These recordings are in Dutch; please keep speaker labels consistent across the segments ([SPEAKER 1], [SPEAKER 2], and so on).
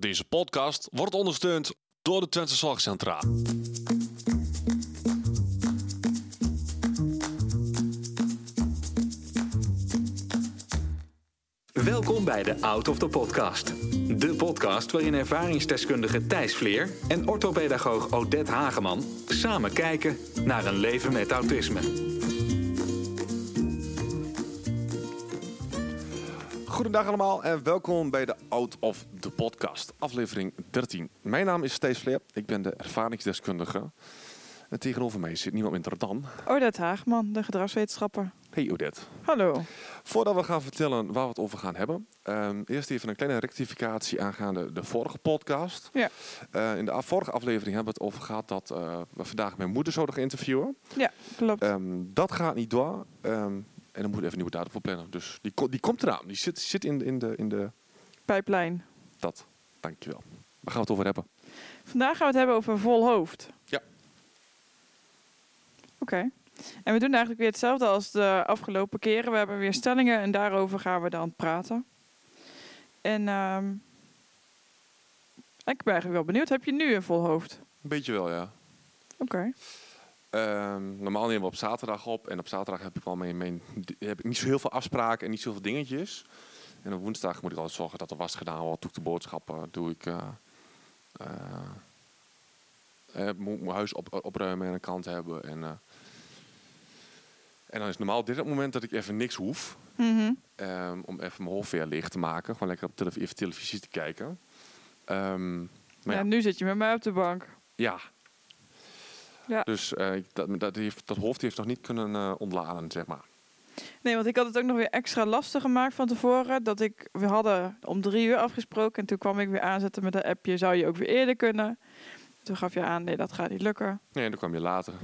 [SPEAKER 1] Deze podcast wordt ondersteund door de Twente Zorgcentra.
[SPEAKER 2] Welkom bij de Out of the Podcast. De podcast waarin ervaringsdeskundige Thijs Vleer en orthopedagoog Odette Hageman samen kijken naar een leven met autisme.
[SPEAKER 1] Goedendag allemaal en welkom bij de Out of the Podcast, aflevering 13. Mijn naam is Stees Vleer, ik ben de ervaringsdeskundige. En tegenover mij zit niemand minder dan...
[SPEAKER 3] Odette Haagman, de gedragswetenschapper.
[SPEAKER 1] Hey Odette.
[SPEAKER 3] Hallo.
[SPEAKER 1] Voordat we gaan vertellen waar we het over gaan hebben, ehm, eerst even een kleine rectificatie aangaande de vorige podcast.
[SPEAKER 3] Ja.
[SPEAKER 1] Eh, in de vorige aflevering hebben we het over gehad dat eh, we vandaag mijn moeder zouden gaan interviewen.
[SPEAKER 3] Ja, klopt.
[SPEAKER 1] Ehm, dat gaat niet door. Ehm, en dan moet even een nieuwe datum voor plannen. Dus die, ko- die komt eraan. Die zit, zit in, in, de, in de...
[SPEAKER 3] Pijplijn.
[SPEAKER 1] Dat. Dankjewel. Waar gaan we het over hebben?
[SPEAKER 3] Vandaag gaan we het hebben over vol hoofd.
[SPEAKER 1] Ja.
[SPEAKER 3] Oké. En we doen eigenlijk weer hetzelfde als de afgelopen keren. We hebben weer stellingen en daarover gaan we dan praten. En ehm, ik ben eigenlijk wel benieuwd. Heb je nu een vol hoofd?
[SPEAKER 1] Een beetje wel, ja.
[SPEAKER 3] Oké.
[SPEAKER 1] Ehm, normaal nemen we op zaterdag op. En op zaterdag heb ik wel mijn, mijn, heb ik niet zo heel veel afspraken en niet zoveel dingetjes. En op woensdag moet ik altijd zorgen dat er was gedaan wordt. Doe ik de boodschappen, doe ik... eh, moet mijn huis op, opruimen en een kant hebben. En, en dan is normaal dit het moment dat ik even niks hoef.
[SPEAKER 3] Mhm.
[SPEAKER 1] Ehm, om even mijn hoofd weer leeg te maken. Gewoon lekker op telev- even televisie te kijken. Ehm, maar
[SPEAKER 3] Ja,
[SPEAKER 1] ja,
[SPEAKER 3] nu zit je met mij op de bank.
[SPEAKER 1] ja.
[SPEAKER 3] Ja.
[SPEAKER 1] Dus eh, dat, dat, heeft, dat hoofd heeft nog niet kunnen eh, ontladen, zeg maar.
[SPEAKER 3] Nee, want ik had het ook nog weer extra lastig gemaakt van tevoren. Dat ik, we hadden om drie uur afgesproken. En toen kwam ik weer aanzetten met een appje. Zou je ook weer eerder kunnen? Toen gaf je aan, nee, dat gaat niet lukken.
[SPEAKER 1] Nee, dan kwam je later.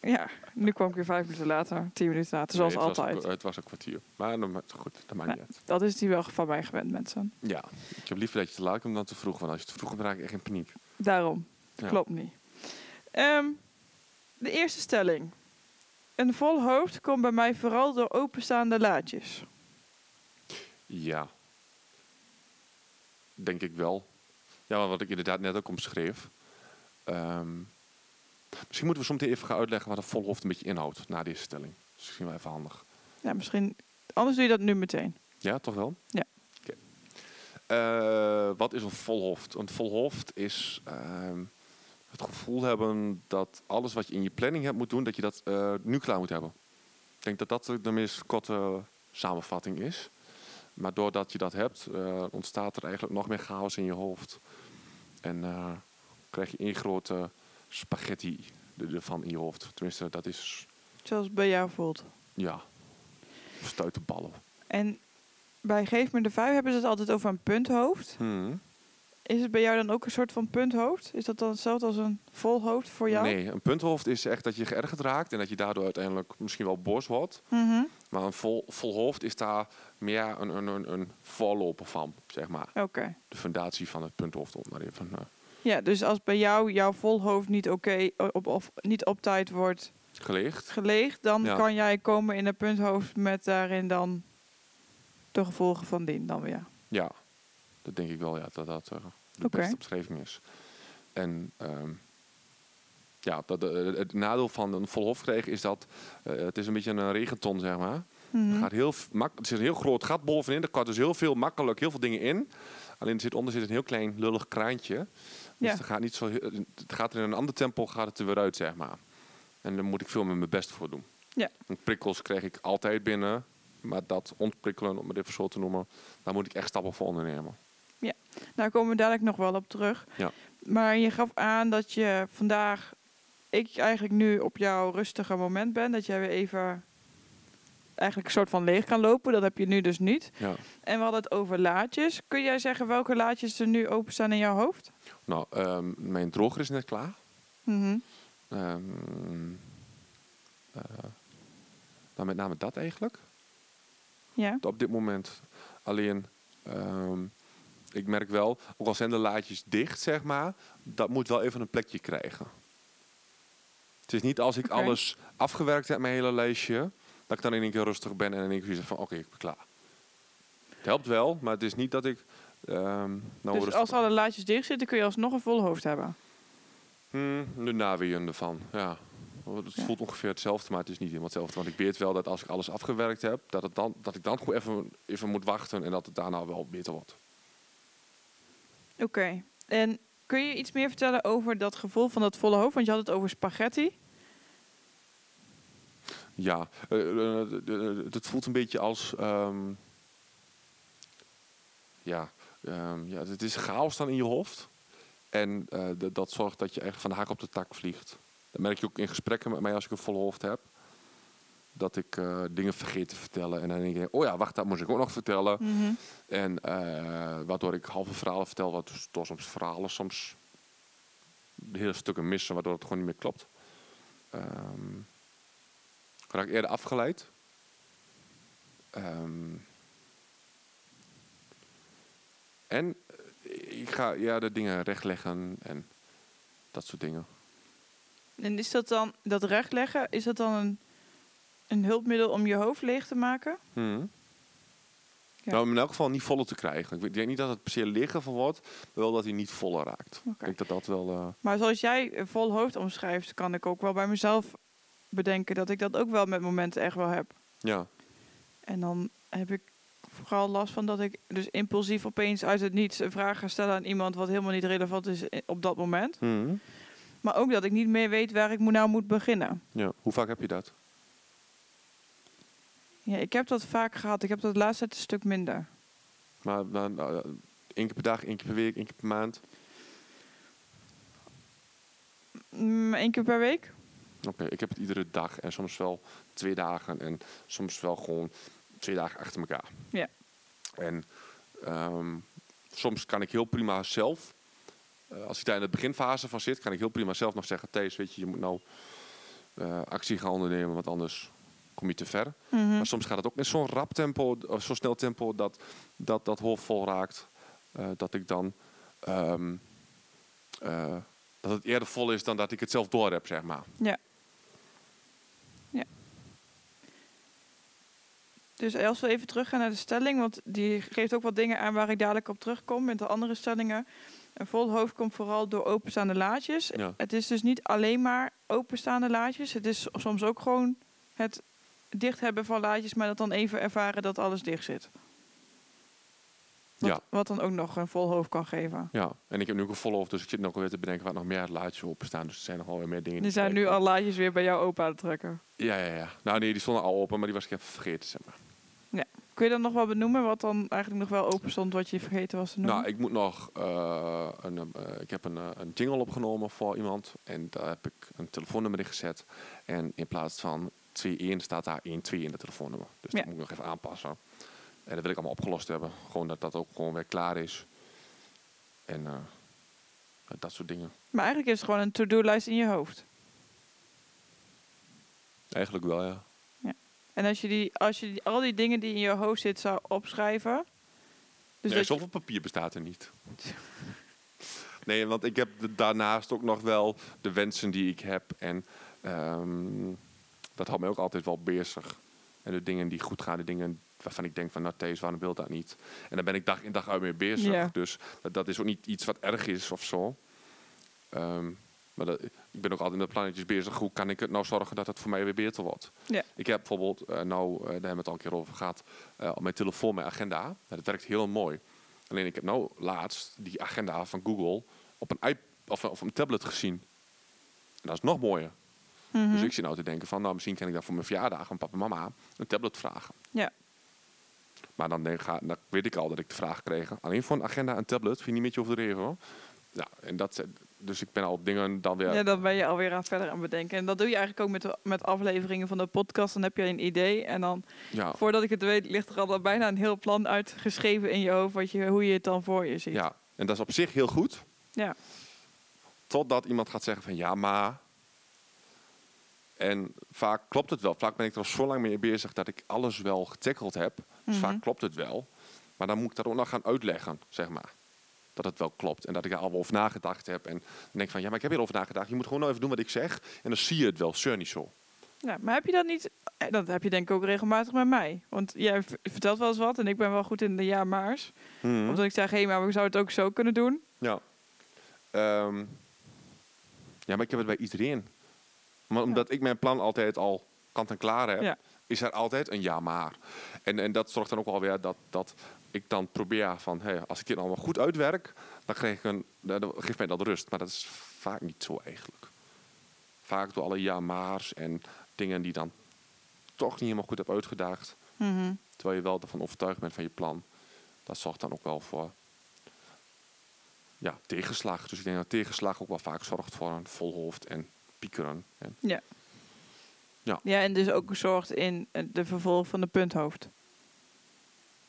[SPEAKER 3] Ja, nu kwam ik weer vijf minuten later. Tien minuten later, zoals
[SPEAKER 1] Nee, het
[SPEAKER 3] altijd.
[SPEAKER 1] Was, het was een kwartier. Maar dan, goed, dat maakt niet uit.
[SPEAKER 3] Dat is die wel van mij gewend, mensen.
[SPEAKER 1] Ja, ik heb liever dat je te laat komt dan te vroeg. Want als je te vroeg komt, raak ik echt in paniek.
[SPEAKER 3] Daarom.
[SPEAKER 1] Ja.
[SPEAKER 3] Klopt niet. Ehm, de eerste stelling. Een vol hoofd komt bij mij vooral door openstaande laadjes.
[SPEAKER 1] Ja. Denk ik wel. Ja, maar wat ik inderdaad net ook omschreef. Ehm, misschien moeten we soms even gaan uitleggen wat een vol hoofd een beetje inhoudt na deze stelling. Misschien wel even handig.
[SPEAKER 3] Ja, misschien... Anders doe je dat nu meteen.
[SPEAKER 1] Ja, toch wel?
[SPEAKER 3] Ja.
[SPEAKER 1] Oké. Eh, wat is een vol hoofd? Een vol hoofd is ehm, het gevoel hebben dat alles wat je in je planning hebt moet doen, dat je dat eh, nu klaar moet hebben. Ik denk dat dat de meest korte samenvatting is. Maar doordat je dat hebt, eh, ontstaat er eigenlijk nog meer chaos in je hoofd. En eh, krijg je één grote spaghetti er- ervan in je hoofd. Tenminste, dat is,
[SPEAKER 3] Zoals bij jou voelt.
[SPEAKER 1] ja, stuitenballen.
[SPEAKER 3] En bij Geef me de Vijf hebben ze het altijd over een punthoofd.
[SPEAKER 1] Hmm.
[SPEAKER 3] Is het bij jou dan ook een soort van punthoofd? Is dat dan hetzelfde als een vol hoofd voor jou?
[SPEAKER 1] Nee, een punthoofd is echt dat je geërgerd raakt en dat je daardoor uiteindelijk misschien wel boos wordt.
[SPEAKER 3] Mhm.
[SPEAKER 1] Maar een vol, vol hoofd is daar meer een, een, een, een voorloper van, zeg maar.
[SPEAKER 3] Oké.
[SPEAKER 1] De fundatie van het punthoofd, om maar even. eh,
[SPEAKER 3] Ja, dus als bij jou jouw vol hoofd niet oké op, of niet op tijd wordt
[SPEAKER 1] geleegd.
[SPEAKER 3] geleegd, dan
[SPEAKER 1] Ja.
[SPEAKER 3] kan jij komen in een punthoofd met daarin dan de gevolgen van dien dan weer.
[SPEAKER 1] Ja, dat denk ik wel, ja, dat dat eh, de
[SPEAKER 3] Oké.
[SPEAKER 1] beste omschrijving is. En ehm, ja, dat, eh, het nadeel van een vol hoofd krijgen is dat eh, het is een beetje een regenton, zeg maar.
[SPEAKER 3] Mhm.
[SPEAKER 1] Er, gaat heel, mak- er zit een heel groot gat bovenin. Er kan dus heel veel makkelijk heel veel dingen in. Alleen er zit onder zit een heel klein lullig kraantje. Dus
[SPEAKER 3] Ja.
[SPEAKER 1] het gaat niet zo. Het gaat er in een ander tempo gaat het er weer uit, zeg maar. En daar moet ik veel meer mijn best voor doen.
[SPEAKER 3] Ja.
[SPEAKER 1] En prikkels krijg ik altijd binnen. Maar dat ontprikkelen, om het even zo te noemen, daar moet ik echt stappen voor ondernemen.
[SPEAKER 3] Daar komen we dadelijk nog wel op terug.
[SPEAKER 1] Ja.
[SPEAKER 3] Maar je gaf aan dat je vandaag, ik eigenlijk nu op jouw rustige moment ben. Dat jij weer even eigenlijk een soort van leeg kan lopen. Dat heb je nu dus niet.
[SPEAKER 1] Ja.
[SPEAKER 3] En we hadden het over laadjes. Kun jij zeggen welke laadjes er nu openstaan in jouw hoofd?
[SPEAKER 1] Nou, ehm, mijn droger is net klaar. Nou, met name dat eigenlijk.
[SPEAKER 3] Ja.
[SPEAKER 1] op dit moment. Alleen, ehm, ik merk wel, ook al zijn de laadjes dicht, zeg maar, dat moet wel even een plekje krijgen. Het is niet als ik alles afgewerkt heb, mijn hele lijstje, dat ik dan in één keer rustig ben en in één keer zeg van, oké, ik ben klaar. Het helpt wel, maar het is niet dat ik Ehm, nou,
[SPEAKER 3] dus
[SPEAKER 1] dus
[SPEAKER 3] als alle laadjes dicht zitten, kun je alsnog een vol hoofd hebben.
[SPEAKER 1] Hmm, de naweeën ervan, ja. Het
[SPEAKER 3] Ja.
[SPEAKER 1] voelt ongeveer hetzelfde, maar het is niet helemaal hetzelfde. Want ik weet wel dat als ik alles afgewerkt heb, dat, het dan, dat ik dan gewoon even, even moet wachten en dat het daarna wel beter wordt.
[SPEAKER 3] Oké. En kun je iets meer vertellen over dat gevoel van dat volle hoofd? Want je had het over spaghetti.
[SPEAKER 1] Ja, eh, eh, eh, eh, het voelt een beetje als. ehm, ja, ehm, ja, het is chaos dan in je hoofd. En dat zorgt dat je echt van de haak op de tak vliegt. Dat merk je ook in gesprekken met mij als ik een volle hoofd heb. Dat ik eh, dingen vergeet te vertellen. En dan denk ik, oh ja, wacht, dat moest ik ook nog vertellen.
[SPEAKER 3] Mhm.
[SPEAKER 1] En eh, waardoor ik halve verhalen vertel, waardoor soms verhalen soms hele stukken missen, waardoor het gewoon niet meer klopt. Ehm raak ik eerder afgeleid. Ehm, en eh, ik ga ja, de dingen rechtleggen en dat soort dingen.
[SPEAKER 3] En is dat dan, dat rechtleggen, is dat dan een, een hulpmiddel om je hoofd leeg te maken?
[SPEAKER 1] Hmm.
[SPEAKER 3] Ja.
[SPEAKER 1] Nou, in elk geval niet voller te krijgen. Ik denk niet dat het per se liggen van wordt, maar wel dat hij niet voller raakt. Ik denk dat dat wel... eh,
[SPEAKER 3] Maar zoals jij een vol hoofd omschrijft, kan ik ook wel bij mezelf bedenken dat ik dat ook wel met momenten echt wel heb.
[SPEAKER 1] ja.
[SPEAKER 3] En dan heb ik vooral last van dat ik dus impulsief opeens uit het niets een vraag ga stellen aan iemand wat helemaal niet relevant is i- op dat moment.
[SPEAKER 1] Hmm.
[SPEAKER 3] Maar ook dat ik niet meer weet waar ik nou moet beginnen.
[SPEAKER 1] ja. Hoe vaak heb je dat?
[SPEAKER 3] Ja, ik heb dat vaak gehad. Ik heb dat tijd een stuk minder.
[SPEAKER 1] Maar maar, nou, één keer per dag, één keer per week, één keer per maand?
[SPEAKER 3] Mm, Eén keer per week?
[SPEAKER 1] Oké, ik heb het iedere dag en soms wel twee dagen en soms wel gewoon twee dagen achter elkaar.
[SPEAKER 3] Ja.
[SPEAKER 1] En ehm, soms kan ik heel prima zelf, eh, als ik daar in de beginfase van zit, kan ik heel prima zelf nog zeggen: Thees, weet je, je moet nou eh, actie gaan ondernemen, want anders kom je te ver.
[SPEAKER 3] Mhm.
[SPEAKER 1] Maar soms gaat het ook in zo'n rap tempo, of zo'n snel tempo, dat dat, dat hoofd vol raakt. eh, dat ik dan. ehm, eh, dat het eerder vol is dan dat ik het zelf door heb, zeg maar.
[SPEAKER 3] Ja. Ja. Dus als we even teruggaan naar de stelling, want die geeft ook wat dingen aan waar ik dadelijk op terugkom met de andere stellingen. Een vol hoofd komt vooral door openstaande laadjes.
[SPEAKER 1] Ja.
[SPEAKER 3] Het is dus niet alleen maar openstaande laadjes. Het is soms ook gewoon het dicht hebben van laadjes, maar dat dan even ervaren dat alles dicht zit. Wat,
[SPEAKER 1] Ja.
[SPEAKER 3] wat dan ook nog een vol hoofd kan geven.
[SPEAKER 1] Ja, en ik heb nu ook een volle hoofd, dus ik zit nog weer te bedenken waar nog meer laadjes open staan. Dus er zijn nog wel weer meer dingen.
[SPEAKER 3] Er
[SPEAKER 1] die
[SPEAKER 3] zijn nu al laadjes weer bij jou open aan het trekken.
[SPEAKER 1] Ja, ja, ja. Nou nee, die stonden al open, maar die was ik even vergeten, zeg maar.
[SPEAKER 3] Kun je dan nog wel benoemen wat dan eigenlijk nog wel open stond, wat je vergeten was te noemen?
[SPEAKER 1] Nou, ik moet nog eh, een, eh, ik heb een, eh, een jingle opgenomen voor iemand en daar heb ik een telefoonnummer in gezet. En in plaats van 2-1 staat daar 1-2 in de telefoonnummer. Dus
[SPEAKER 3] Ja.
[SPEAKER 1] dat moet ik nog even aanpassen. En dat wil ik allemaal opgelost hebben. Gewoon dat dat ook gewoon weer klaar is. En eh, dat soort dingen.
[SPEAKER 3] Maar eigenlijk is het gewoon een to-do-lijst in je hoofd.
[SPEAKER 1] Eigenlijk wel, ja.
[SPEAKER 3] En als je, die, als je die, al die dingen die in je hoofd zitten zou opschrijven... Dus
[SPEAKER 1] nee, zoveel papier bestaat er niet. nee, want ik heb de- daarnaast ook nog wel de wensen die ik heb. En ehm, dat houdt mij ook altijd wel bezig. En de dingen die goed gaan, de dingen waarvan ik denk van, nou Thees, waarom wil dat niet? En daar ben ik dag in dag uit mee bezig.
[SPEAKER 3] Ja.
[SPEAKER 1] Dus dat, dat is ook niet iets wat erg is of zo. Ehm, maar dat, ik ben ook altijd met plannetjes bezig. Hoe kan ik het nou zorgen dat het voor mij weer beter wordt?
[SPEAKER 3] Ja.
[SPEAKER 1] Ik heb bijvoorbeeld, eh, nou, eh, daar hebben we het al een keer over gehad, eh, op mijn telefoon mijn agenda. Nou, dat werkt heel mooi. Alleen ik heb nou laatst die agenda van Google op een, iP of, of een tablet gezien. En dat is nog mooier.
[SPEAKER 3] Mhm.
[SPEAKER 1] Dus ik zit nou te denken van, nou, misschien kan ik daar voor mijn verjaardag van papa en mama een tablet vragen.
[SPEAKER 3] Ja.
[SPEAKER 1] Maar dan, denk, ga, dan weet ik al dat ik de vraag kreeg. Alleen voor een agenda en tablet, vind je niet met je over de even. hoor. Ja, en dat, dus ik ben al op dingen dan weer...
[SPEAKER 3] Ja, dan ben je alweer aan verder aan bedenken. En dat doe je eigenlijk ook met, de- met afleveringen van de podcast. Dan heb je een idee en dan,
[SPEAKER 1] ja,
[SPEAKER 3] voordat ik het weet, ligt er al bijna een heel plan uitgeschreven in je hoofd, wat je, hoe je het dan voor je ziet.
[SPEAKER 1] Ja, en dat is op zich heel goed.
[SPEAKER 3] Ja.
[SPEAKER 1] Totdat iemand gaat zeggen van ja, maar. En vaak klopt het wel. Vaak ben ik er al zo lang mee bezig dat ik alles wel getackeld heb. Dus
[SPEAKER 3] Mhm.
[SPEAKER 1] vaak klopt het wel. Maar dan moet ik dat ook nog gaan uitleggen, zeg maar. Dat het wel klopt. En dat ik er al wel over nagedacht heb. En dan denk ik van ja, maar ik heb hierover nagedacht. Je moet gewoon nou even doen wat ik zeg. En dan zie je het wel. Zeur niet zo.
[SPEAKER 3] Ja, maar heb je dat niet En dat heb je denk ik ook regelmatig met mij. Want jij vertelt wel eens wat en ik ben wel goed in de ja-maars.
[SPEAKER 1] Mhm.
[SPEAKER 3] Omdat ik zeg, hé, maar we zouden het ook zo kunnen doen.
[SPEAKER 1] Ja. Ehm, ja, maar ik heb het bij iedereen. Maar omdat ik mijn plan altijd al kant en klaar heb, is er altijd een ja maar. En, en dat zorgt dan ook wel weer dat, dat ik dan probeer van, hey, als ik dit allemaal goed uitwerk, dan krijg ik een, dan dan geeft mij dat rust. Maar dat is vaak niet zo eigenlijk. Vaak door alle ja maar's en dingen die dan toch niet helemaal goed heb uitgedaagd.
[SPEAKER 3] Mhm.
[SPEAKER 1] Terwijl je wel ervan overtuigd bent van je plan. Dat zorgt dan ook wel voor ja, tegenslag. Dus ik denk dat tegenslag ook wel vaak zorgt voor een vol hoofd en piekeren. En,
[SPEAKER 3] Ja.
[SPEAKER 1] Ja.
[SPEAKER 3] Ja, en dus ook zorgt in eh, de vervolg van de punthoofd.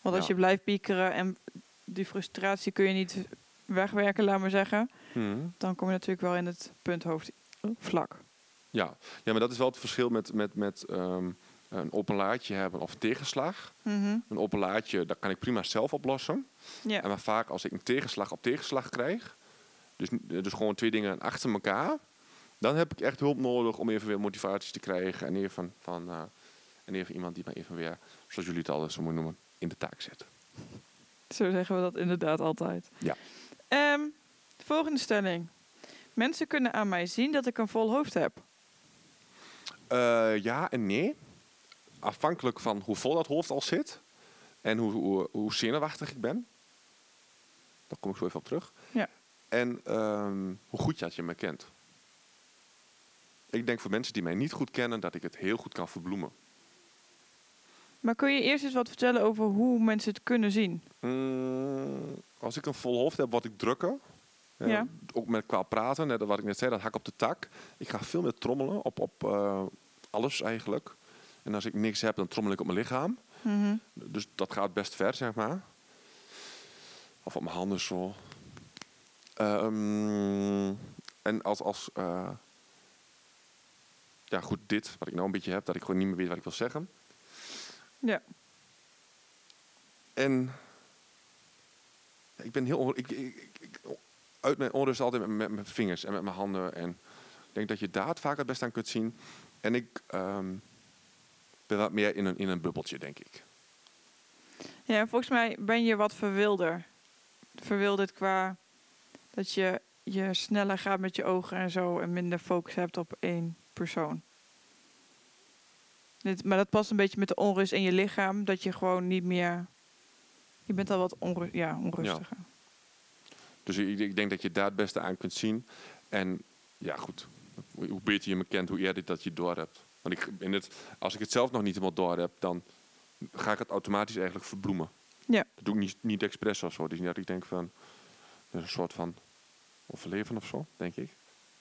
[SPEAKER 3] Want als
[SPEAKER 1] Ja.
[SPEAKER 3] je blijft piekeren en die frustratie kun je niet wegwerken, laat maar zeggen. Dan kom je natuurlijk wel in het punthoofd vlak.
[SPEAKER 1] ja. ja, maar dat is wel het verschil met, met, met ehm, een hebben of tegenslag.
[SPEAKER 3] Mhm.
[SPEAKER 1] Een dat kan ik prima zelf oplossen.
[SPEAKER 3] Ja.
[SPEAKER 1] En maar vaak als ik een tegenslag op tegenslag krijg, dus, dus gewoon twee dingen achter elkaar, dan heb ik echt hulp nodig om even weer motivatie te krijgen en even, van, eh, en even iemand die me even weer, zoals jullie het altijd zo mooi noemen, in de taak zet.
[SPEAKER 3] Zo zeggen we dat inderdaad altijd.
[SPEAKER 1] Ja.
[SPEAKER 3] Ehm, de volgende stelling. Mensen kunnen aan mij zien dat ik een vol hoofd heb.
[SPEAKER 1] Eh, ja en nee. Afhankelijk van hoe vol dat hoofd al zit en hoe, hoe, hoe zenuwachtig ik ben. Daar kom ik zo even op terug.
[SPEAKER 3] Ja.
[SPEAKER 1] En ehm, hoe goed dat je me kent. Ik denk voor mensen die mij niet goed kennen dat ik het heel goed kan verbloemen.
[SPEAKER 3] Maar kun je eerst eens wat vertellen over hoe mensen het kunnen zien?
[SPEAKER 1] Mm, als ik een vol hoofd heb, word ik drukker. Eh,
[SPEAKER 3] Ja.
[SPEAKER 1] Ook met qua praten, net wat ik net zei, dat hak op de tak. Ik ga veel meer trommelen op, op eh, alles eigenlijk. En als ik niks heb, dan trommel ik op mijn lichaam.
[SPEAKER 3] Mhm.
[SPEAKER 1] Dus dat gaat best ver, zeg maar. Of op mijn handen zo. Ehm, en als, als eh, ja goed, dit, wat ik nou een beetje heb, dat ik gewoon niet meer weet wat ik wil zeggen.
[SPEAKER 3] Ja.
[SPEAKER 1] En ja, ik ben heel ik, ik, uit mijn onrust altijd met, met mijn vingers en met mijn handen. En ik denk dat je daar het vaak het best aan kunt zien. En ik ehm, ben wat meer in een, in een bubbeltje, denk ik.
[SPEAKER 3] Ja, en volgens mij ben je wat verwilder. Verwilderd qua dat je, je sneller gaat met je ogen en zo en minder focus hebt op één persoon. Dit, maar dat past een beetje met de onrust in je lichaam, dat je gewoon niet meer. Je bent al wat onru ja, onrustiger.
[SPEAKER 1] Dus ik, ik denk dat je daar het beste aan kunt zien. En ja, goed. Hoe beter je me kent, hoe eerder dat je door hebt. Want ik, in het, als ik het zelf nog niet helemaal door heb, dan ga ik het automatisch eigenlijk verbloemen.
[SPEAKER 3] Ja.
[SPEAKER 1] Dat doe ik niet, niet expres of zo. Dus niet dat ik denk van, dat is een soort van overleven of zo, denk ik.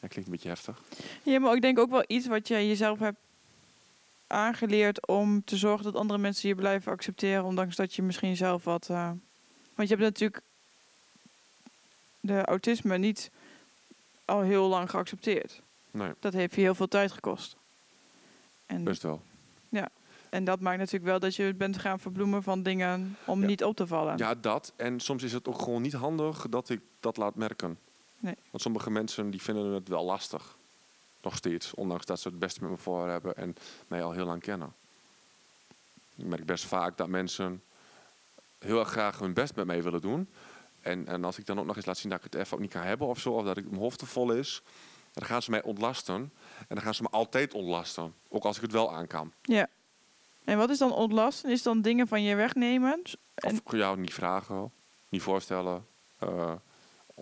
[SPEAKER 1] Ja, klinkt een beetje heftig.
[SPEAKER 3] Ja, maar ik denk ook wel iets wat jij jezelf hebt aangeleerd om te zorgen dat andere mensen je blijven accepteren, ondanks dat je misschien zelf wat. eh, want je hebt natuurlijk de autisme niet al heel lang geaccepteerd.
[SPEAKER 1] Nee,
[SPEAKER 3] Dat heeft je heel veel tijd gekost. En,
[SPEAKER 1] best wel.
[SPEAKER 3] en dat maakt natuurlijk wel dat je bent gaan verbloemen van dingen om
[SPEAKER 1] Ja.
[SPEAKER 3] niet op te vallen.
[SPEAKER 1] Ja, dat. En soms is het ook gewoon niet handig dat ik dat laat merken.
[SPEAKER 3] Nee.
[SPEAKER 1] Want sommige mensen die vinden het wel lastig. Nog steeds. Ondanks dat ze het beste met me voor hebben en mij al heel lang kennen. Ik merk best vaak dat mensen heel erg graag hun best met mij willen doen. En, en als ik dan ook nog eens laat zien dat ik het even ook niet kan hebben of zo. Of dat ik mijn hoofd te vol is. Dan gaan ze mij ontlasten. En dan gaan ze me altijd ontlasten. Ook als ik het wel aan kan.
[SPEAKER 3] Ja. En wat is dan ontlasten? Is dan dingen van je wegnemen? En-
[SPEAKER 1] Of jou niet vragen, niet voorstellen, eh,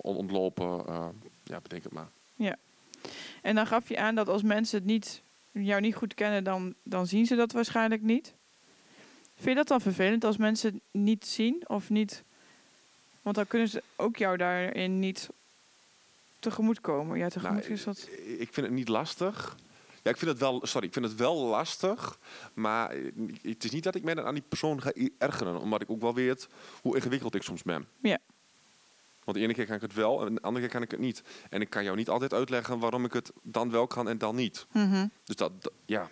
[SPEAKER 1] ontlopen. eh, ja, bedenk het maar.
[SPEAKER 3] En dan gaf je aan dat als mensen het niet, jou niet goed kennen, dan, dan zien ze dat waarschijnlijk niet. Vind je dat dan vervelend als mensen het niet zien of niet? Want dan kunnen ze ook jou daarin niet tegemoet komen. Ja, tegemoet
[SPEAKER 1] Nou,
[SPEAKER 3] is dat.
[SPEAKER 1] Ik vind het niet lastig. Ja, ik vind het wel, sorry, ik vind het wel lastig. Maar eh, het is niet dat ik mij dan aan die persoon ga ergeren. Omdat ik ook wel weet hoe ingewikkeld ik soms ben.
[SPEAKER 3] Ja.
[SPEAKER 1] Want de ene keer kan ik het wel en de andere keer kan ik het niet. En ik kan jou niet altijd uitleggen waarom ik het dan wel kan en dan niet.
[SPEAKER 3] Mhm.
[SPEAKER 1] Dus dat, ja.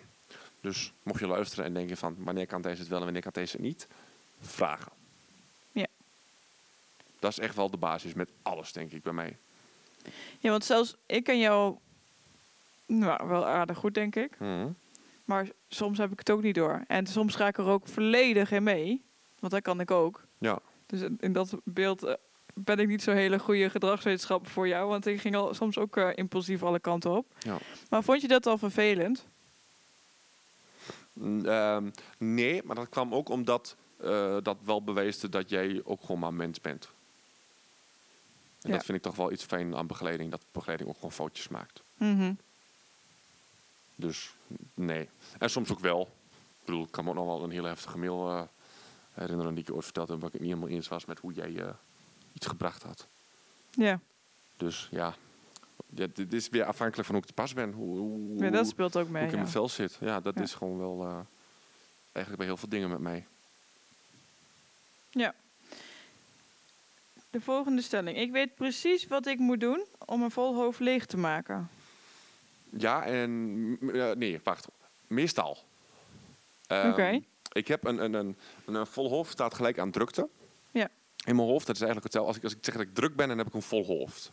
[SPEAKER 1] Dus mocht je luisteren en denken van wanneer kan deze het wel en wanneer kan deze het niet, vragen.
[SPEAKER 3] Ja.
[SPEAKER 1] Dat is echt wel de basis met alles, denk ik, bij mij.
[SPEAKER 3] Ja, want zelfs ik ken jou nou, wel aardig goed, denk ik.
[SPEAKER 1] Mhm.
[SPEAKER 3] Maar soms heb ik het ook niet door. En soms ga ik er ook volledig in mee. Want dat kan ik ook.
[SPEAKER 1] Ja.
[SPEAKER 3] Dus in- in dat beeld eh, ben ik niet zo'n hele goede gedragswetenschapper voor jou. Want ik ging al soms ook eh, impulsief alle kanten op.
[SPEAKER 1] Ja.
[SPEAKER 3] Maar vond je dat al vervelend?
[SPEAKER 1] Mm, ehm, nee, maar dat kwam ook omdat eh, dat wel beweesde dat jij ook gewoon maar mens bent. En
[SPEAKER 3] Ja.
[SPEAKER 1] dat vind ik toch wel iets fijn aan begeleiding, dat begeleiding ook gewoon foutjes maakt.
[SPEAKER 3] Mhm.
[SPEAKER 1] Dus nee. En soms ook wel. Ik bedoel, ik kan me ook nog wel een hele heftige mail eh, herinneren die ik je ooit verteld heb, waar ik het niet helemaal eens was met hoe jij iets gebracht had.
[SPEAKER 3] Ja.
[SPEAKER 1] Dus ja, ja, dit is weer afhankelijk van hoe ik te pas ben. Hoe, hoe,
[SPEAKER 3] ja, dat speelt ook
[SPEAKER 1] hoe
[SPEAKER 3] mee.
[SPEAKER 1] ik in
[SPEAKER 3] Ja.
[SPEAKER 1] mijn vel zit. Ja, dat
[SPEAKER 3] Ja.
[SPEAKER 1] is gewoon wel eh, eigenlijk bij heel veel dingen met mij.
[SPEAKER 3] De volgende stelling. Ik weet precies wat ik moet doen om een vol hoofd leeg te maken.
[SPEAKER 1] Ja, en nee, wacht. Meestal. Ehm,
[SPEAKER 3] Oké.
[SPEAKER 1] Ik heb een, een, een, een, een vol hoofd staat gelijk aan drukte. In mijn hoofd, dat is eigenlijk hetzelfde. Als ik, als ik zeg dat ik druk ben, dan heb ik een vol hoofd.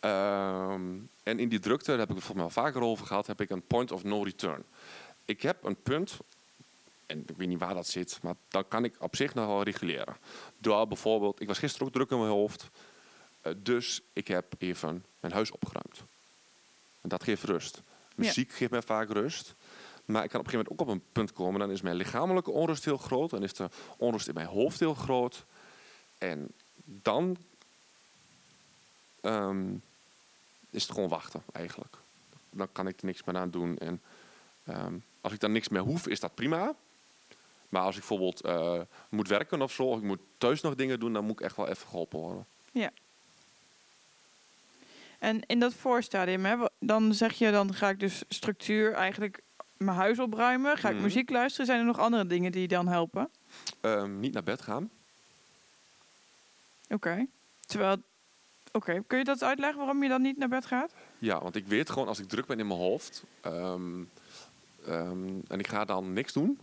[SPEAKER 1] Ehm, en in die drukte, daar heb ik het volgens mij al vaker over gehad, heb ik een point of no return. Ik heb een punt, en ik weet niet waar dat zit, maar dan kan ik op zich nog wel reguleren. Door bijvoorbeeld, ik was gisteren ook druk in mijn hoofd, eh, dus ik heb even mijn huis opgeruimd. En dat geeft rust. Muziek geeft mij vaak rust. Maar ik kan op een gegeven moment ook op een punt komen. Dan is mijn lichamelijke onrust heel groot. Dan is de onrust in mijn hoofd heel groot. En dan ehm, is het gewoon wachten, eigenlijk. Dan kan ik er niks meer aan doen. En ehm, als ik dan niks meer hoef, is dat prima. Maar als ik bijvoorbeeld eh, moet werken of zo, of ik moet thuis nog dingen doen, dan moet ik echt wel even geholpen worden.
[SPEAKER 3] En in dat voorstadium, hè, dan zeg je, dan ga ik dus structuur eigenlijk mijn huis opruimen. Ga ik
[SPEAKER 1] Mhm.
[SPEAKER 3] muziek luisteren? Zijn er nog andere dingen die dan helpen?
[SPEAKER 1] Ehm, niet naar bed gaan.
[SPEAKER 3] Oké. Terwijl, oké, kun je dat uitleggen waarom je dan niet naar bed gaat?
[SPEAKER 1] Ja, want ik weet gewoon als ik druk ben in mijn hoofd ehm, ehm, en ik ga dan niks doen,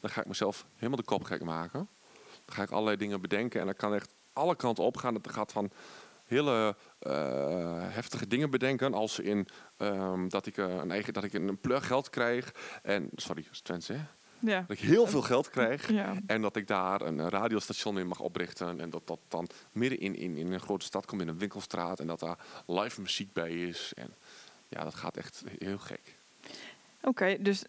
[SPEAKER 1] dan ga ik mezelf helemaal de kop gek maken. Dan ga ik allerlei dingen bedenken en dan kan echt alle kanten op gaan. Het gaat van hele eh, heftige dingen bedenken, als in ehm, dat ik eh, een eigen, dat ik een plug geld krijg en sorry, dat hè?
[SPEAKER 3] Ja.
[SPEAKER 1] Dat ik heel veel geld krijg.
[SPEAKER 3] Ja.
[SPEAKER 1] En dat ik daar een, radiostation in mag oprichten. En dat dat dan midden in, in, in een grote stad komt, in een winkelstraat. En dat daar live muziek bij is. En ja, dat gaat echt heel gek.
[SPEAKER 3] Oké, dus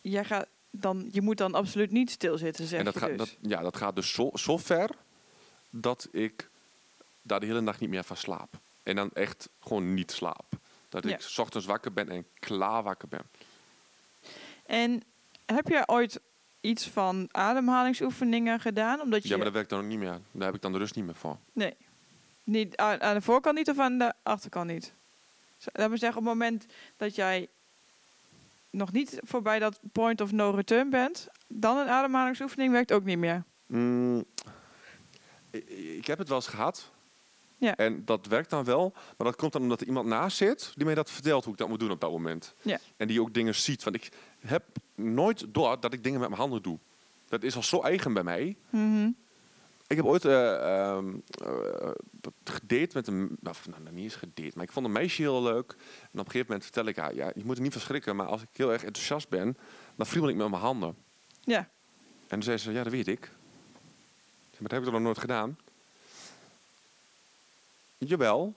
[SPEAKER 3] jij gaat dan, je moet dan absoluut niet stilzitten, zeg
[SPEAKER 1] en dat
[SPEAKER 3] je
[SPEAKER 1] gaat,
[SPEAKER 3] dus.
[SPEAKER 1] dat, ja, dat gaat dus zo, zo ver dat ik daar de hele nacht niet meer van slaap. En dan echt gewoon niet slaap. Dat
[SPEAKER 3] Ja.
[SPEAKER 1] ik 's ochtends wakker ben en klaar wakker ben.
[SPEAKER 3] En heb jij ooit iets van ademhalingsoefeningen gedaan? Omdat je
[SPEAKER 1] Ja, maar dat werkt dan ook niet meer. Daar heb ik dan de rust niet meer voor.
[SPEAKER 3] Nee. Niet aan, aan de voorkant niet of aan de achterkant niet? Laten we zeggen, op het moment dat jij nog niet voorbij dat point of no return bent, dan een ademhalingsoefening werkt ook niet meer.
[SPEAKER 1] Mm, ik, ik heb het wel eens gehad.
[SPEAKER 3] Ja.
[SPEAKER 1] En dat werkt dan wel. Maar dat komt dan omdat er iemand naast zit die mij dat vertelt hoe ik dat moet doen op dat moment.
[SPEAKER 3] Ja.
[SPEAKER 1] En die ook dingen ziet. Want ik heb nooit door dat ik dingen met mijn handen doe. Dat is al zo eigen bij mij.
[SPEAKER 3] Mhm.
[SPEAKER 1] Ik heb ooit eh, ehm, eh, gedate met een... Of, nou, niet eens gedate, maar ik vond een meisje heel leuk. En op een gegeven moment vertel ik haar... Ja, je moet er niet verschrikken, maar als ik heel erg enthousiast ben... dan friemel ik met mijn handen.
[SPEAKER 3] Ja.
[SPEAKER 1] En toen zei ze, ja, dat weet ik. Maar dat heb ik toch nog nooit gedaan? Jawel.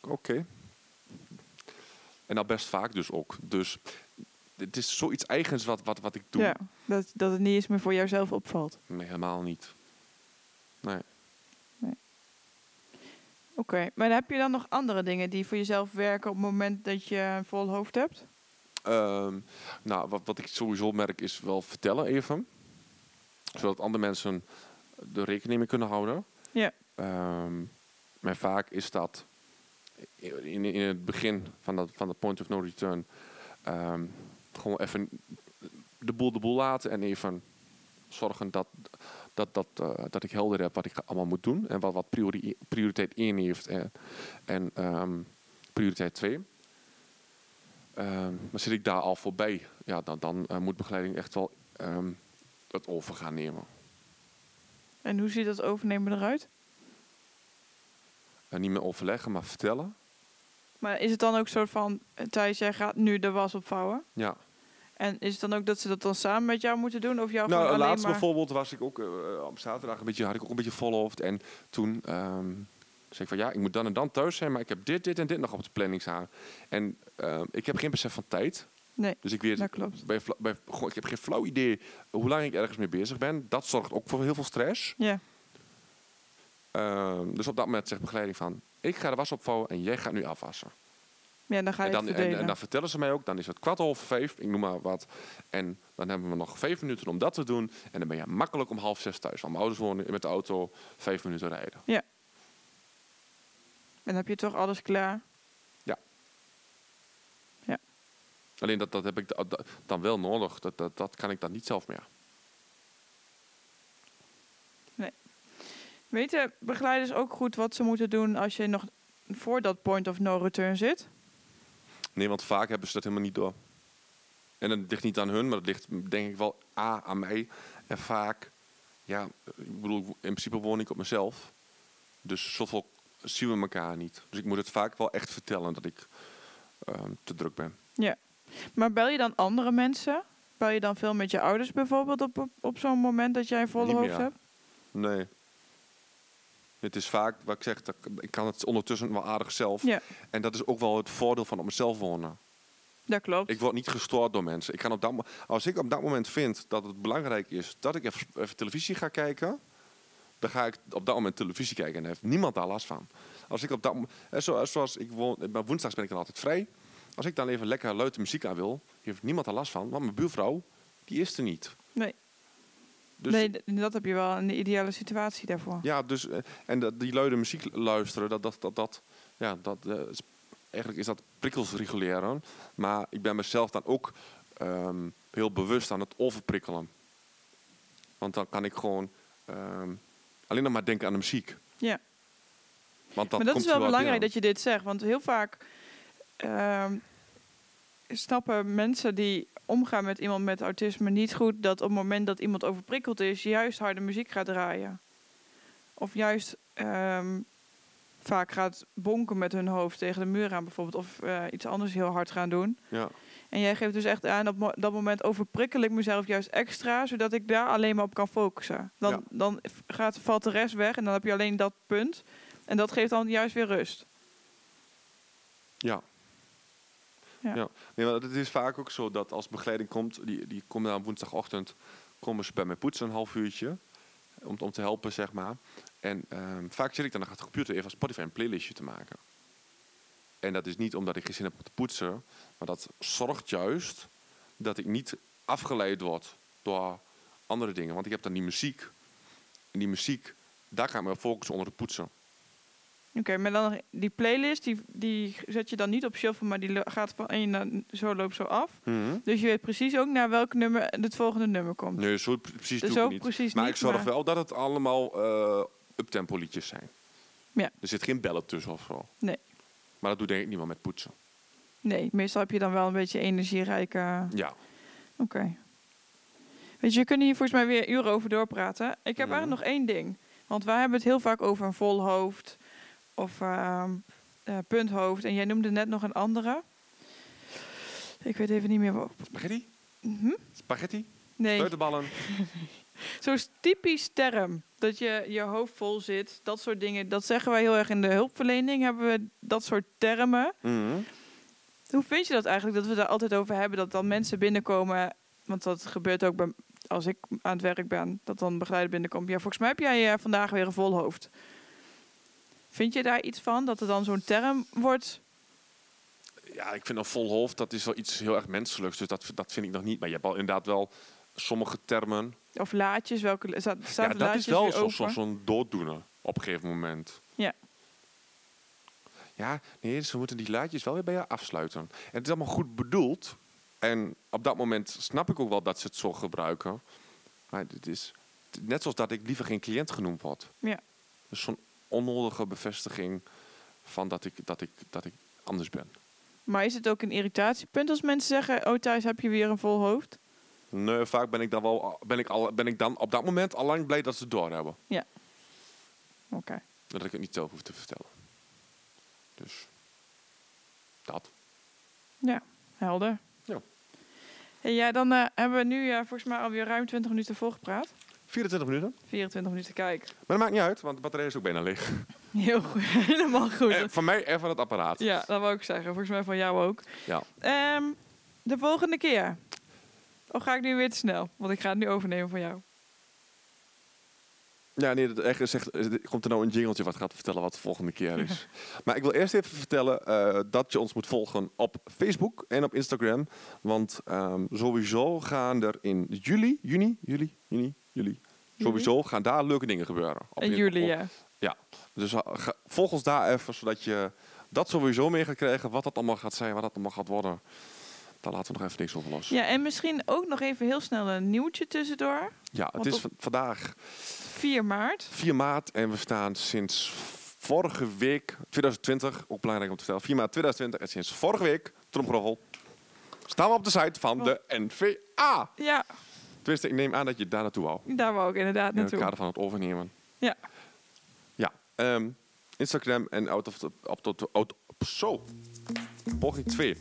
[SPEAKER 1] Oké. En al best vaak dus ook. Dus het is zoiets eigens wat, wat, wat ik doe.
[SPEAKER 3] ja. Dat, dat het niet eens meer voor jouzelf opvalt.
[SPEAKER 1] Nee, helemaal niet. Nee.
[SPEAKER 3] Oké, maar heb je dan nog andere dingen die voor jezelf werken op het moment dat je een vol hoofd hebt?
[SPEAKER 1] Ehm, nou, wat, wat ik sowieso merk is wel vertellen even. Zodat andere mensen er rekening mee kunnen houden.
[SPEAKER 3] Ja.
[SPEAKER 1] Ehm, maar vaak is dat in, in het begin van dat, van dat point of no return ehm, gewoon even de boel de boel laten en even zorgen dat, dat, dat, eh, dat ik helder heb wat ik allemaal moet doen en wat, wat priori- prioriteit 1 heeft en, en ehm, prioriteit 2. Ehm, maar zit ik daar al voorbij, ja, dan, dan eh, moet begeleiding echt wel ehm, het over gaan nemen.
[SPEAKER 3] En hoe ziet dat overnemen eruit?
[SPEAKER 1] En niet meer overleggen, maar vertellen.
[SPEAKER 3] Maar is het dan ook zo van, eh, Thijs, jij gaat nu de was opvouwen?
[SPEAKER 1] Ja.
[SPEAKER 3] En is het dan ook dat ze dat dan samen met jou moeten doen? Of jou
[SPEAKER 1] Nou, laatst
[SPEAKER 3] maar...
[SPEAKER 1] bijvoorbeeld was ik ook eh, op zaterdag een beetje, had ik ook een beetje vol hoofd. En toen ehm, zei ik van ja, ik moet dan en dan thuis zijn, maar ik heb dit, dit en dit nog op de planning staan. En ehm, ik heb geen besef van tijd.
[SPEAKER 3] Nee,
[SPEAKER 1] Dus ik weet,
[SPEAKER 3] dat klopt.
[SPEAKER 1] bij, ik heb geen flauw idee hoe lang ik ergens mee bezig ben. Dat zorgt ook voor heel veel stress.
[SPEAKER 3] Ja,
[SPEAKER 1] Ehm, dus op dat moment zegt begeleiding van, ik ga de was opvouwen en jij gaat nu afwassen.
[SPEAKER 3] ja dan ga je
[SPEAKER 1] En dan,
[SPEAKER 3] het
[SPEAKER 1] en, en dan vertellen ze mij ook, dan is het kwart over vijf, ik noem maar wat. En dan hebben we nog vijf minuten om dat te doen. En dan ben je makkelijk om half zes thuis. Want mijn ouders wonen met de auto vijf minuten rijden.
[SPEAKER 3] En dan heb je toch alles klaar?
[SPEAKER 1] Alleen dat, dat heb ik da- da- dan wel nodig. Dat, dat, dat kan ik dan niet zelf meer.
[SPEAKER 3] Weten begeleiders ook goed wat ze moeten doen als je nog voor dat point of no return zit?
[SPEAKER 1] Nee, want vaak hebben ze dat helemaal niet door. En dat ligt niet aan hun, maar dat ligt denk ik wel A aan mij. En vaak, ja, ik bedoel, in principe woon ik op mezelf. Dus zoveel zien we elkaar niet. Dus ik moet het vaak wel echt vertellen dat ik ehm, te druk ben.
[SPEAKER 3] Maar bel je dan andere mensen? Bel je dan veel met je ouders bijvoorbeeld op, op, op zo'n moment dat jij een volle hoofd hebt?
[SPEAKER 1] Nee. Het is vaak, wat ik zeg, ik kan het ondertussen wel aardig zelf.
[SPEAKER 3] Ja,
[SPEAKER 1] En dat is ook wel het voordeel van op mezelf wonen.
[SPEAKER 3] dat klopt.
[SPEAKER 1] Ik word niet gestoord door mensen. Ik kan op dat, als ik op dat moment vind dat het belangrijk is dat ik even, even televisie ga kijken, dan ga ik op dat moment televisie kijken en daar heeft niemand daar last van. Als ik op dat mo- eh, zo, zoals ik woon, maar woensdags ben ik dan altijd vrij. Als ik dan even lekker luid de muziek aan wil, heeft niemand daar last van, want mijn buurvrouw, die is er niet.
[SPEAKER 3] Nee.
[SPEAKER 1] Dus,
[SPEAKER 3] nee, dat heb je wel een ideale situatie daarvoor.
[SPEAKER 1] Ja, dus, eh, en dat, die luide muziek luisteren, dat, dat, dat, dat, ja, dat, eh, eigenlijk is dat prikkels reguleren. Maar ik ben mezelf dan ook ehm, heel bewust aan het overprikkelen. Want dan kan ik gewoon ehm, alleen nog maar denken aan de muziek.
[SPEAKER 3] Ja.
[SPEAKER 1] Want dat
[SPEAKER 3] maar dat
[SPEAKER 1] komt
[SPEAKER 3] is wel belangrijk dat je dit zegt. Want heel vaak ehm, snappen mensen die omgaan met iemand met autisme niet goed dat op het moment dat iemand overprikkeld is, juist harde muziek gaat draaien. Of juist ehm, vaak gaat bonken met hun hoofd tegen de muur aan bijvoorbeeld. Of eh, iets anders heel hard gaan doen.
[SPEAKER 1] Ja,
[SPEAKER 3] En jij geeft dus echt aan, op dat moment overprikkel ik mezelf juist extra, zodat ik daar alleen maar op kan focussen. Dan,
[SPEAKER 1] Ja.
[SPEAKER 3] dan gaat, valt de rest weg en dan heb je alleen dat punt. En dat geeft dan juist weer rust.
[SPEAKER 1] ja.
[SPEAKER 3] Ja.
[SPEAKER 1] Ja. Nee, het is vaak ook zo dat als begeleiding komt, die, die komen dan woensdagochtend, komen ze bij mij poetsen een half uurtje. Om, om te helpen, zeg maar. En ehm, vaak zit ik dan achter de computer even Spotify een playlistje te maken. En dat is niet omdat ik geen zin heb om te poetsen, maar dat zorgt juist dat ik niet afgeleid word door andere dingen. Want ik heb dan die muziek. En die muziek, daar ga ik me focussen onder het poetsen.
[SPEAKER 3] Oké, maar dan die playlist, die, die zet je dan niet op shuffle, maar die gaat van één naar zo loopt zo af. Dus je weet precies ook naar welk nummer het volgende nummer komt.
[SPEAKER 1] Nee, zo pre- precies
[SPEAKER 3] Dus
[SPEAKER 1] doe ik niet.
[SPEAKER 3] precies
[SPEAKER 1] Maar
[SPEAKER 3] niet,
[SPEAKER 1] ik zorg
[SPEAKER 3] maar-
[SPEAKER 1] wel dat het allemaal eh uptempo liedjes zijn.
[SPEAKER 3] Ja.
[SPEAKER 1] Er zit geen bellen tussen of zo.
[SPEAKER 3] Nee.
[SPEAKER 1] Maar dat doe denk ik niet meer met poetsen.
[SPEAKER 3] Nee, meestal heb je dan wel een beetje energierijke...
[SPEAKER 1] Ja.
[SPEAKER 3] Oké. Weet je, we kunnen hier volgens mij weer uren over doorpraten. Ik heb
[SPEAKER 1] Mhm.
[SPEAKER 3] eigenlijk nog één ding. Want wij hebben het heel vaak over een vol hoofd of ehm, eh, punthoofd. En jij noemde net nog een andere. Ik weet even niet meer wat.
[SPEAKER 1] Spaghetti?
[SPEAKER 3] Mhm.
[SPEAKER 1] Spaghetti?
[SPEAKER 3] Nee,
[SPEAKER 1] Buitenballen?
[SPEAKER 3] zo'n typisch term. Dat je je hoofd vol zit, dat soort dingen. Dat zeggen wij heel erg in de hulpverlening. Hebben we dat soort termen.
[SPEAKER 1] Mhm.
[SPEAKER 3] Hoe vind je dat eigenlijk, dat we daar altijd over hebben? Dat dan mensen binnenkomen, want dat gebeurt ook bij, als ik aan het werk ben, dat dan begeleider binnenkomt. Ja, volgens mij heb jij eh, vandaag weer een vol hoofd. Vind je daar iets van, dat er dan zo'n term wordt?
[SPEAKER 1] Ja, ik vind een vol hoofd, dat is wel iets heel erg menselijks. Dus dat, dat vind ik nog niet. Maar je hebt al inderdaad wel sommige termen.
[SPEAKER 3] Of laadjes, welke staat,
[SPEAKER 1] ja, dat is wel
[SPEAKER 3] weer
[SPEAKER 1] zo- zo'n dooddoener op een gegeven moment.
[SPEAKER 3] Ja.
[SPEAKER 1] Ja, nee, ze moeten die laadjes wel weer bij je afsluiten. En het is allemaal goed bedoeld. En op dat moment snap ik ook wel dat ze het zo gebruiken. Maar het is net zoals dat ik liever geen cliënt genoemd word.
[SPEAKER 3] Ja.
[SPEAKER 1] Dus zo'n onnodige bevestiging van dat ik, dat, ik, dat ik anders ben.
[SPEAKER 3] Maar is het ook een irritatiepunt als mensen zeggen, oh thuis heb je weer een vol hoofd?
[SPEAKER 1] Nee, vaak ben ik dan wel ben ik al, ben ik dan op dat moment al lang blij dat ze het doorhebben.
[SPEAKER 3] Oké.
[SPEAKER 1] Dat ik het niet zelf hoef te vertellen. Dus Dat.
[SPEAKER 3] Helder.
[SPEAKER 1] Ja.
[SPEAKER 3] Hey, ja, dan eh, hebben we nu eh, volgens mij alweer ruim 20 minuten volgepraat.
[SPEAKER 1] 24 minuten.
[SPEAKER 3] 24 minuten, kijk.
[SPEAKER 1] Maar dat maakt niet uit, want de batterij is ook bijna leeg.
[SPEAKER 3] Heel goed, helemaal goed.
[SPEAKER 1] Eh, van mij en van het apparaat.
[SPEAKER 3] Ja, dat wou ik zeggen. Volgens mij van jou ook.
[SPEAKER 1] Ja.
[SPEAKER 3] Ehm, de volgende keer. Of ga ik nu weer te snel? Want ik ga het nu overnemen van jou.
[SPEAKER 1] Ja, nee, dat echt zegt, eh, komt er nou een jingeltje wat gaat vertellen wat de volgende keer is. maar ik wil eerst even vertellen eh, dat je ons moet volgen op Facebook en op Instagram. Want ehm, sowieso gaan er in juli, juni, juli, juni, juli, sowieso gaan daar leuke dingen gebeuren. Op
[SPEAKER 3] In juli,
[SPEAKER 1] op-
[SPEAKER 3] ja.
[SPEAKER 1] Dus ga- volg ons daar even, zodat je dat sowieso mee gaat krijgen. Wat dat allemaal gaat zijn, wat dat allemaal gaat worden. Daar laten we nog even niks over los.
[SPEAKER 3] Ja, en misschien ook nog even heel snel een nieuwtje tussendoor.
[SPEAKER 1] Ja, het is vandaag
[SPEAKER 3] 4 maart.
[SPEAKER 1] 4 maart en we staan sinds vorige week, 2020, ook belangrijk om te vertellen, 4 maart 2020 en sinds vorige week, tromgeroffel, staan we op de site van de NVA.
[SPEAKER 3] Ja,
[SPEAKER 1] Tenminste, ik neem aan dat je daar naartoe wou.
[SPEAKER 3] daar wou ik inderdaad
[SPEAKER 1] In het
[SPEAKER 3] naartoe.
[SPEAKER 1] kader van het overnemen.
[SPEAKER 3] Ja.
[SPEAKER 1] Ja, ehm, Instagram en out of the, op tot out, zo. Poging 2.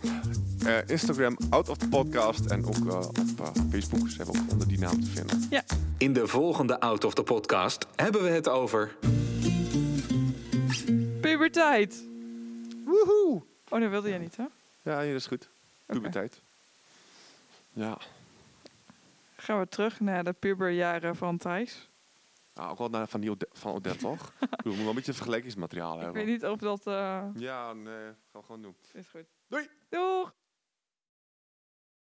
[SPEAKER 1] Eh, Instagram, out of the podcast en ook eh, op eh, Facebook zijn we ook onder die naam te vinden.
[SPEAKER 2] In de volgende Out of the Podcast hebben we het over
[SPEAKER 3] Puberteit.
[SPEAKER 1] Woehoe!
[SPEAKER 3] Oh, dat wilde jij niet, hè?
[SPEAKER 1] Ja, hier is goed. Puberteit. Ja.
[SPEAKER 3] Gaan we terug naar de puberjaren van Thijs.
[SPEAKER 1] Nou, ook wel naar van, die Ode- van Odette, toch? Ik bedoel, we moeten wel een beetje vergelijkingsmateriaal
[SPEAKER 3] Ik
[SPEAKER 1] hebben.
[SPEAKER 3] weet niet of dat... eh
[SPEAKER 1] Ja, nee, gaan we gewoon doen.
[SPEAKER 3] is goed.
[SPEAKER 1] Doei!
[SPEAKER 3] Doeg!